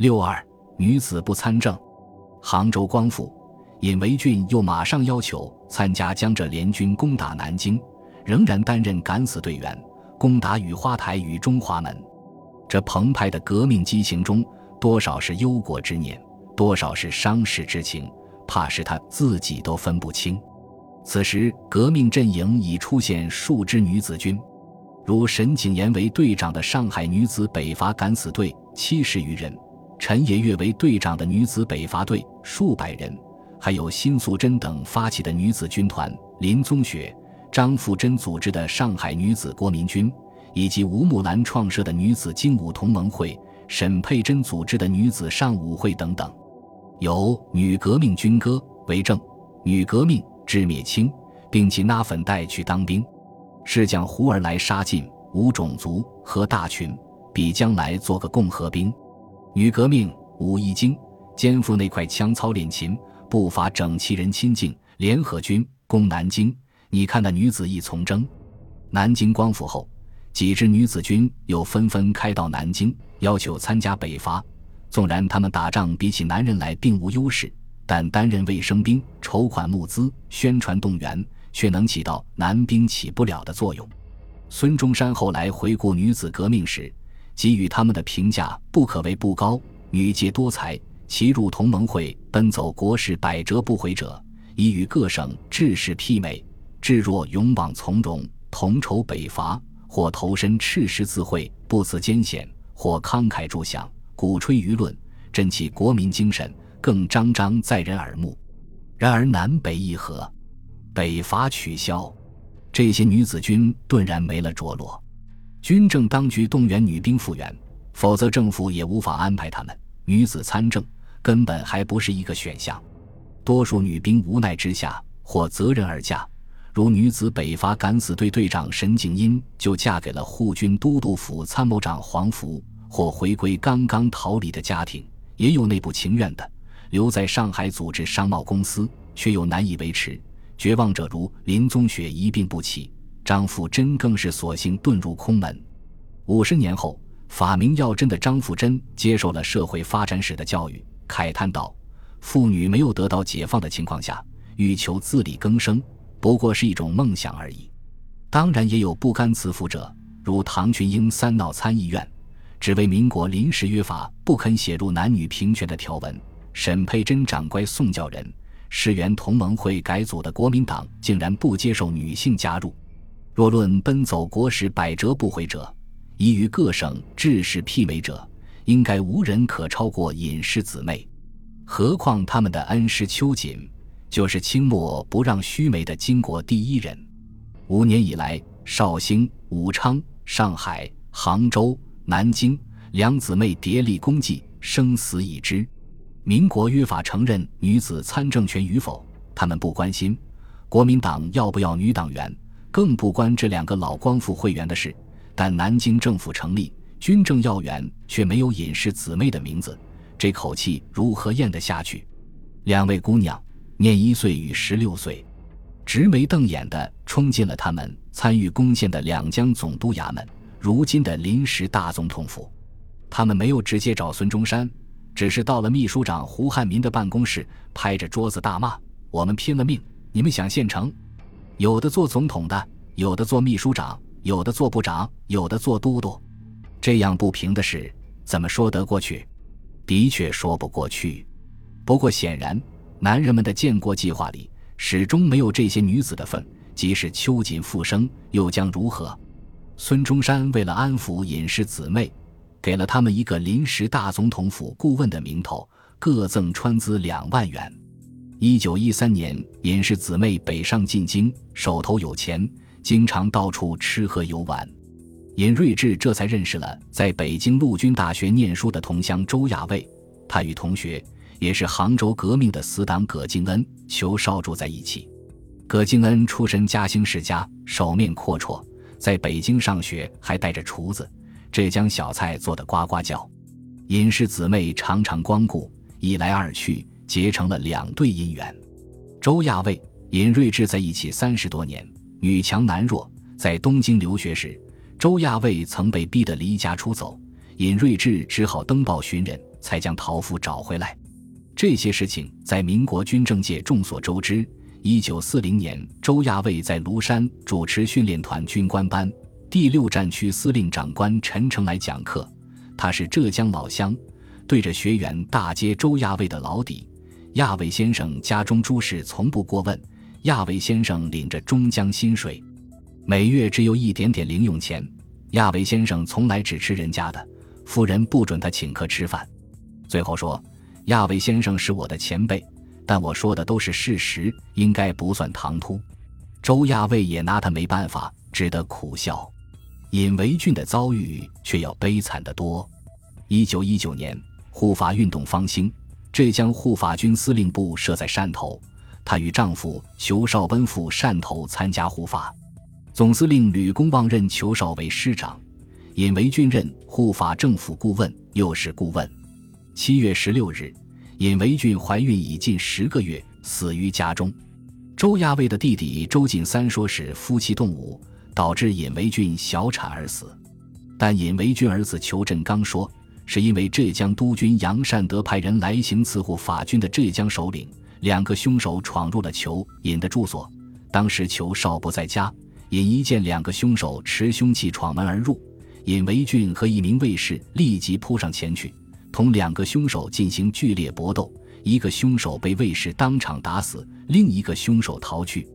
六二女子不参政，杭州光复，尹维俊又马上要求参加江浙联军攻打南京，仍然担任敢死队员，攻打雨花台与中华门。这澎湃的革命激情中，多少是忧国之念，多少是伤世之情，怕是他自己都分不清。此时，革命阵营已出现数支女子军，如沈景言为队长的上海女子北伐敢死队七十余人，陈爷月为队长的女子北伐队数百人，还有辛素贞等发起的女子军团，林宗雪、张富珍组织的上海女子国民军。以及吴木兰创设的女子精武同盟会、沈佩珍组织的女子上武会等等，有《女革命军歌》为证。女革命至灭清，并其拉粉带去当兵，是将胡儿来杀尽，无种族和大群，比将来做个共和兵。女革命武艺经，肩负那块枪操练勤，步伐整齐人亲近，联合军攻南京。你看那女子一从征，南京光复后。几支女子军又纷纷开到南京，要求参加北伐。纵然他们打仗比起男人来并无优势，但担任卫生兵、筹款募资、宣传动员，却能起到男兵起不了的作用。孙中山后来回顾女子革命时，给予他们的评价不可谓不高：女杰多才，其入同盟会，奔走国事百折不回者，已与各省志士媲美；至若勇往从容，同筹北伐。或投身赤十字会，不辞艰险；或慷慨助饷，鼓吹舆论，振起国民精神，更张张在人耳目。然而南北议和，北伐取消，这些女子军顿然没了着落。军政当局动员女兵复员，否则政府也无法安排她们。女子参政根本还不是一个选项。多数女兵无奈之下，或择人而嫁。如女子北伐敢死队队长沈景英就嫁给了护军都督府参谋长黄福，或回归刚刚逃离的家庭；也有内部情愿的，留在上海组织商贸公司，却又难以维持。绝望者如林宗雪一病不起，张富珍更是索性遁入空门。五十年后，法名耀真的张富珍接受了社会发展史的教育，慨叹道：“妇女没有得到解放的情况下，欲求自力更生。”不过是一种梦想而已，当然也有不甘辞福者，如唐群英三闹参议院，只为民国临时约法不肯写入男女平权的条文；沈佩珍长乖宋教仁，世源同盟会改组的国民党竟然不接受女性加入。若论奔走国史百折不回者，已与各省志士媲美者，应该无人可超过尹氏姊妹，何况他们的恩师秋瑾。就是清末不让须眉的巾帼第一人。五年以来，绍兴、武昌、上海、杭州、南京两姊妹叠立功绩，生死已知。民国约法承认女子参政权与否，他们不关心；国民党要不要女党员，更不关这两个老光复会员的事。但南京政府成立，军政要员却没有隐士姊妹的名字，这口气如何咽得下去？两位姑娘。念一岁与十六岁，直眉瞪眼的冲进了他们参与攻陷的两江总督衙门，如今的临时大总统府。他们没有直接找孙中山，只是到了秘书长胡汉民的办公室，拍着桌子大骂：“我们拼了命！你们想现成？有的做总统的，有的做秘书长，有的做部长，有的做都督。这样不平的事，怎么说得过去？的确说不过去。不过显然。”男人们的建国计划里始终没有这些女子的份，即使秋瑾复生，又将如何？孙中山为了安抚尹氏姊妹，给了他们一个临时大总统府顾问的名头，各赠川资两万元。一九一三年，尹氏姊妹北上进京，手头有钱，经常到处吃喝游玩。尹瑞智这才认识了在北京陆军大学念书的同乡周亚卫，他与同学。也是杭州革命的死党葛敬恩、裘绍住在一起。葛敬恩出身嘉兴世家，手面阔绰，在北京上学还带着厨子，这将小菜做得呱呱叫。尹氏姊妹常常光顾，一来二去结成了两对姻缘。周亚卫、尹瑞智在一起三十多年，女强男弱。在东京留学时，周亚卫曾被逼得离家出走，尹瑞智只好登报寻人。才将陶父找回来。这些事情在民国军政界众所周知。一九四零年，周亚卫在庐山主持训练团军官班，第六战区司令长官陈诚来讲课。他是浙江老乡，对着学员大揭周亚卫的老底。亚伟先生家中诸事从不过问，亚伟先生领着中江薪水，每月只有一点点零用钱。亚伟先生从来只吃人家的，夫人不准他请客吃饭。最后说，亚伟先生是我的前辈。但我说的都是事实，应该不算唐突。周亚卫也拿他没办法，只得苦笑。尹维俊的遭遇却要悲惨得多。一九一九年，护法运动方兴，浙江护法军司令部设在汕头，她与丈夫裘绍奔赴汕头参加护法。总司令吕公望任裘绍为师长，尹维俊任护法政府顾问，又是顾问。七月十六日。尹维俊怀孕已近十个月，死于家中。周亚卫的弟弟周进三说是夫妻动武，导致尹维俊小产而死。但尹维俊儿子裘振刚说，是因为浙江督军杨善德派人来行刺护法军的浙江首领，两个凶手闯入了裘尹的住所。当时裘少不在家，尹一见两个凶手持凶器闯门而入，尹维俊和一名卫士立即扑上前去。同两个凶手进行剧烈搏斗，一个凶手被卫士当场打死，另一个凶手逃去。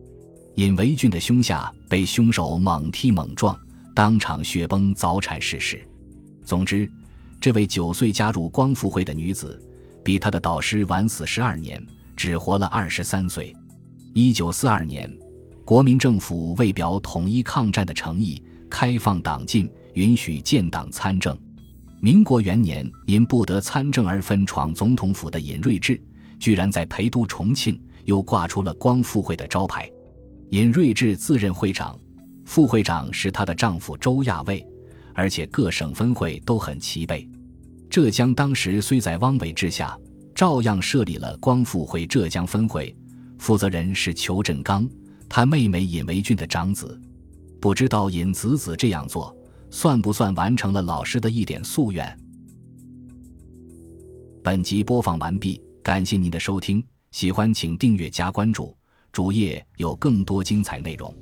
尹维俊的胸下被凶手猛踢猛撞，当场血崩，早产逝世。总之，这位九岁加入光复会的女子，比她的导师晚死十二年，只活了二十三岁。一九四二年，国民政府为表统一抗战的诚意，开放党禁，允许建党参政。民国元年，因不得参政而分闯总统府的尹瑞智，居然在陪都重庆又挂出了光复会的招牌。尹瑞智自任会长，副会长是她的丈夫周亚卫，而且各省分会都很齐备。浙江当时虽在汪伪治下，照样设立了光复会浙江分会，负责人是裘振刚，他妹妹尹维俊的长子。不知道尹子子这样做。算不算完成了老师的一点夙愿？本集播放完毕，感谢您的收听，喜欢请订阅加关注，主页有更多精彩内容。